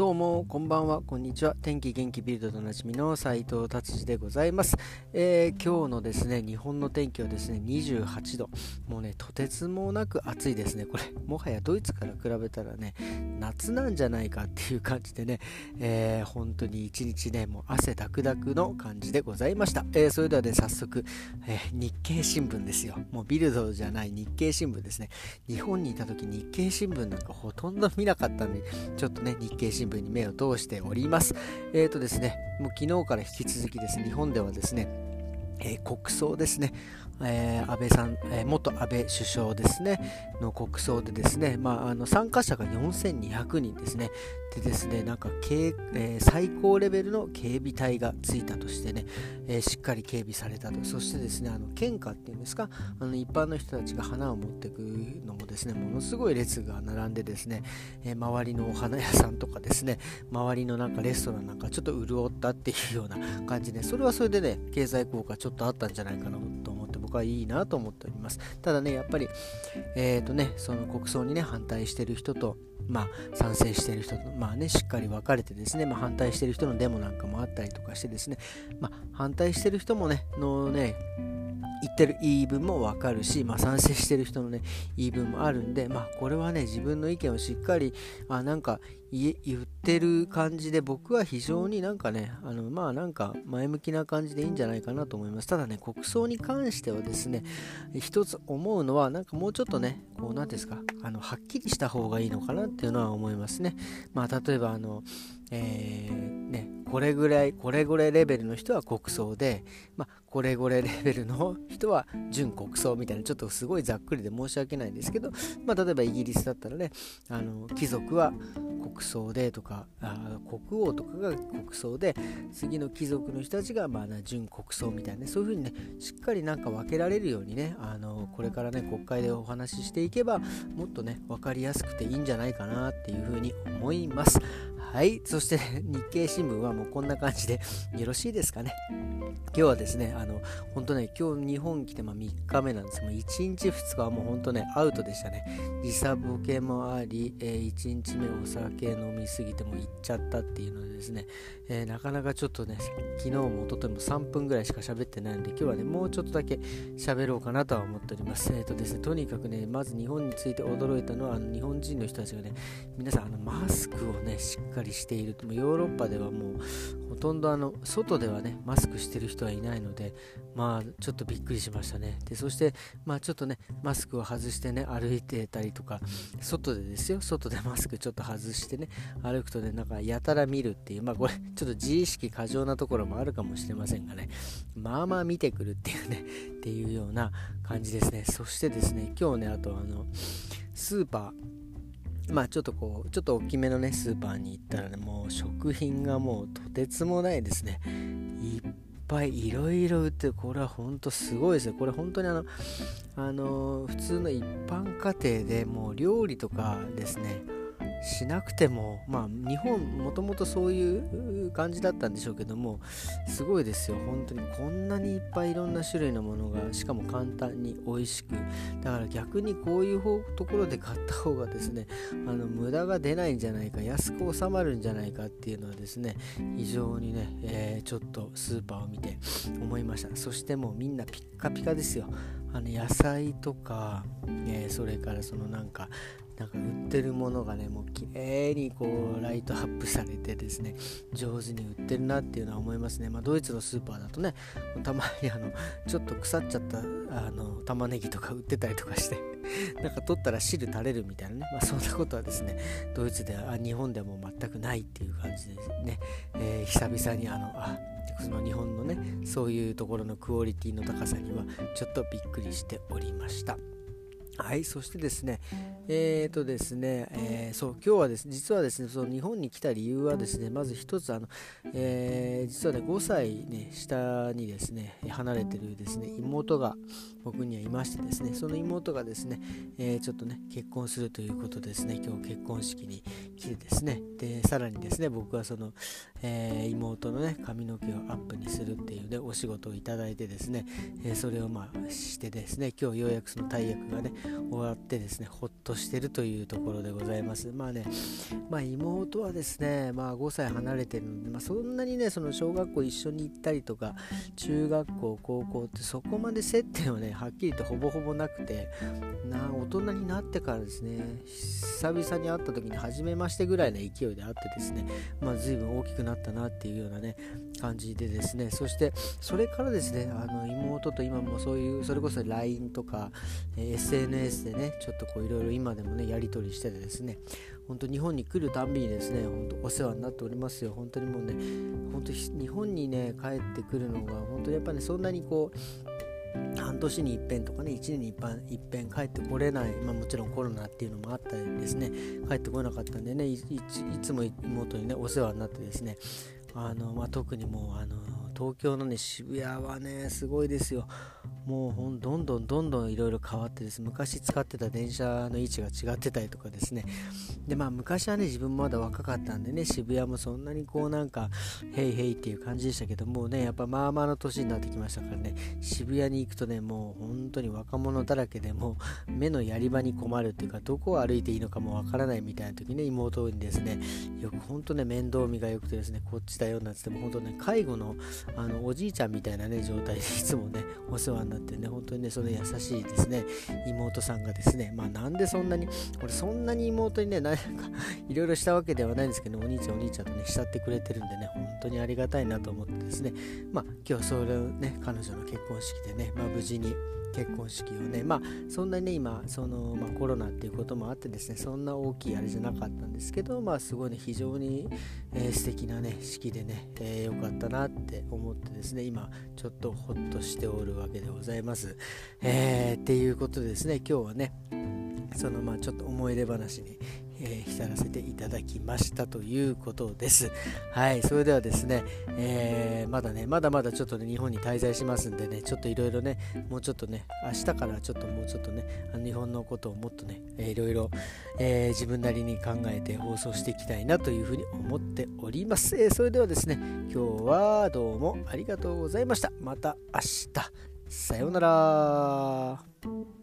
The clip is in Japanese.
どうもこんばんはこんにちは。天気元気ビルドでおなじみの斉藤達治でございます、えー、今日のですね日本の天気はですね28度。もうねとてつもなく暑いですね。これもはやドイツから比べたらね夏なんじゃないかっていう感じでね、えー、本当に一日ねもう汗だくだくの感じでございました、えー、それではね早速、え日経新聞ですよ。もうビルドじゃない日経新聞ですね。日本にいた時日経新聞なんかほとんど見なかったんでちょっとね日経新聞聞に目を通しております。えっ、ー、とですね、もう昨日から引き続きですね、日本ではですね、えー、国葬ですね、えー、安倍さん、えー、元安倍首相ですね、の国葬でですね、まあ、あの参加者が4200人ですね、でですね、なんか、えー、最高レベルの警備隊がついたとしてね、えー、しっかり警備されたと、そしてですね、あの献花っていうんですか、あの一般の人たちが花を持っていくのもですね、ものすごい列が並んでですね、えー、周りのお花屋さんとかですね、周りのなんかレストランなんかちょっと潤ったっていうような感じで、それはそれでね、経済効果ちょっとあったんじゃないかなと思僕はいいなと思っております。ただね、やっぱり、えっ、ー、とね、その国葬にね、反対してる人と、まあ、賛成してる人と、まあね、しっかり分かれてですね、まあ、反対してる人のデモなんかもあったりとかしてですね、まあ、反対してる人もね、のね、言ってる言い分もわかるし、まあ、賛成してる人のね言い分もあるんで、まあ、これはね自分の意見をしっかりあなんか言ってる感じで僕は非常になんかねあのまあなんか前向きな感じでいいんじゃないかなと思います。ただね国葬に関してはですね一つ思うのはなんかもうちょっとねこう何ですかあのはっきりした方がいいのかなっていうのは思いますね。まあ例えばあのえー、ねこれぐらいこれぐらいレベルの人は国葬で、まあ、これぐらいレベルの人は準国葬みたいなちょっとすごいざっくりで申し訳ないんですけど、まあ、例えばイギリスだったらねあの貴族は国葬でとかあ国王とかが国葬で次の貴族の人たちがまあ準国葬みたいな、ね、そういうふうにねしっかりなんか分けられるようにねあのこれからね国会でお話ししていけばもっとね分かりやすくていいんじゃないかなっていうふうに思います。はい。そして、日経新聞はもうこんな感じでよろしいですかね。今日はですね、あの、本当ね、今日日本来てま3日目なんです。もう1日2日はもう本当ね、アウトでしたね。時差ボケもあり、えー、1日目お酒飲みすぎても行っちゃったっていうのでですね、えー、なかなかちょっとね、昨日も一昨日も3分ぐらいしか喋ってないんで、今日はね、もうちょっとだけ喋ろうかなとは思っております。えっ、ー、とですね、とにかくね、まず日本について驚いたのは、あの日本人の人たちがね、皆さん、あのマスクをね、しっかりしている。ヨーロッパではもう、ほとんどあの、外ではね、マスクしてる人はいないので、まあ、ちょっとびっくりしましたね。で、そして、まあ、ちょっとね、マスクを外してね、歩いてたりとか、外でですよ、外でマスクちょっと外してね、歩くとね、なんかやたら見るっていう、まあ、これ、ちょっと自意識過剰なところもあるかもしれませんがね、まあまあ見てくるっていうね、っていうような感じですね。そしてですね、今日ね、あとあの、スーパー、まあちょっとこう、ちょっと大きめのね、スーパーに行ったらね、もう食品がもうとてつもないですね。いっぱいいろいろ売って。これはほんとすごいですよ。これ本当にあの、あの普通の一般家庭でもう料理とかですね、しなくても、まあ、日本もともとそういう感じだったんでしょうけどもすごいですよ。本当にこんなにいっぱいいろんな種類のものがしかも簡単に美味しくだから逆にこういうところで買った方がですねあの無駄が出ないんじゃないか安く収まるんじゃないかっていうのはですね非常にね、えー、ちょっとスーパーを見て思いました。そしてもうみんなピッカピカですよ。あの野菜とか、えー、それからそのなんかなんか売ってるものがねもう綺麗にこうライトアップされてですね上手に売ってるなっていうのは思いますね、まあ、ドイツのスーパーだとねたまにあのちょっと腐っちゃったあの玉ねぎとか売ってたりとかして なんか取ったら汁垂れるみたいなね、まあ、そんなことはですねドイツでは日本でも全くないっていう感じでね、えー、久々にあのあその日本のねそういうところのクオリティの高さにはちょっとびっくりしておりました。はい、そしてですね、えーとですね、えー、そう、今日はですね、実はですね、その日本に来た理由はですね、まず一つ、あの、えー、実はね、5歳ね、下にですね、離れてるですね、妹が僕にはいましてですね、その妹がですね、えー、ちょっとね、結婚するということですね、今日結婚式に来てですね、で、さらにですね、僕はその、えー、妹のね、髪の毛をアップにするっていうね、お仕事をいただいてですね、えそれをまあしてですね、今日ようやくその大役がね、終わってですねほっとしてるというところでございます。まあねまあ妹はですねまあ5歳離れてるので、まあ、そんなにねその小学校一緒に行ったりとか中学校高校ってそこまで接点はねはっきりとほぼほぼなくてな大人になってからですね久々に会った時に初めましてぐらいの勢いで会ってですねまあ随分大きくなったなっていうようなね感じでですねそしてそれからですねあの妹と今もそういうそれこそ LINE とか、えー、SNS でねちょっとこういろいろ今でもねやり取りしててですね本当日本に来るたんびにですね本当お世話になっておりますよ。本当にもうね本当日本にね帰ってくるのが本当にやっぱねそんなにこう半年に一遍とかね1年に一遍一遍帰ってこれない、まあ、もちろんコロナっていうのもあったりですね帰ってこなかったんでねいつも妹にねお世話になってですねあの、まあ、特にもうあの東京のね渋谷はねすごいですよ。もうどんどんどんどんいろいろ変わってです昔使ってた電車の位置が違ってたりとかですね。でまあ昔はね自分もまだ若かったんでね渋谷もそんなにこうなんかヘイヘイっていう感じでしたけどもうねやっぱまあまあの年になってきましたからね渋谷に行くとねもう本当に若者だらけでも目のやり場に困るっていうかどこを歩いていいのかもわからないみたいな時ね妹にですねよく本当ね面倒見が良くてですねこっちだよなんつっても本当ね介護のあのおじいちゃんみたいなね状態でいつもねお世話になってね。本当にねその優しいですね。妹さんがですねまあなんでそんなに俺そんなに妹にね なんかいろいろしたわけではないんですけどお兄ちゃんお兄ちゃんとね慕ってくれてるんでね本当にありがたいなと思ってですね。まあ今日はそれをね彼女の結婚式でねまあ無事に結婚式をねまあそんなにね今その、まあ、コロナっていうこともあってですねそんな大きいあれじゃなかったんですけどまあすごいね非常に、えー、素敵なね式でね、えー、かったなって思ってですね今ちょっとほっとしておるわけでございます、えー、っていうことでですね今日はねそのまあちょっと思い出話にえー、浸らせていただきましたということです。はい、それではですね、えー、まだね、まだまだちょっとね、日本に滞在しますんでね、ちょっといろいろね、もうちょっとね、明日からちょっともうちょっとね、あの日本のことをもっとね、いろいろ、自分なりに考えて放送していきたいなというふうに思っております。えー、それではですね、今日はどうもありがとうございました。また明日。さようなら。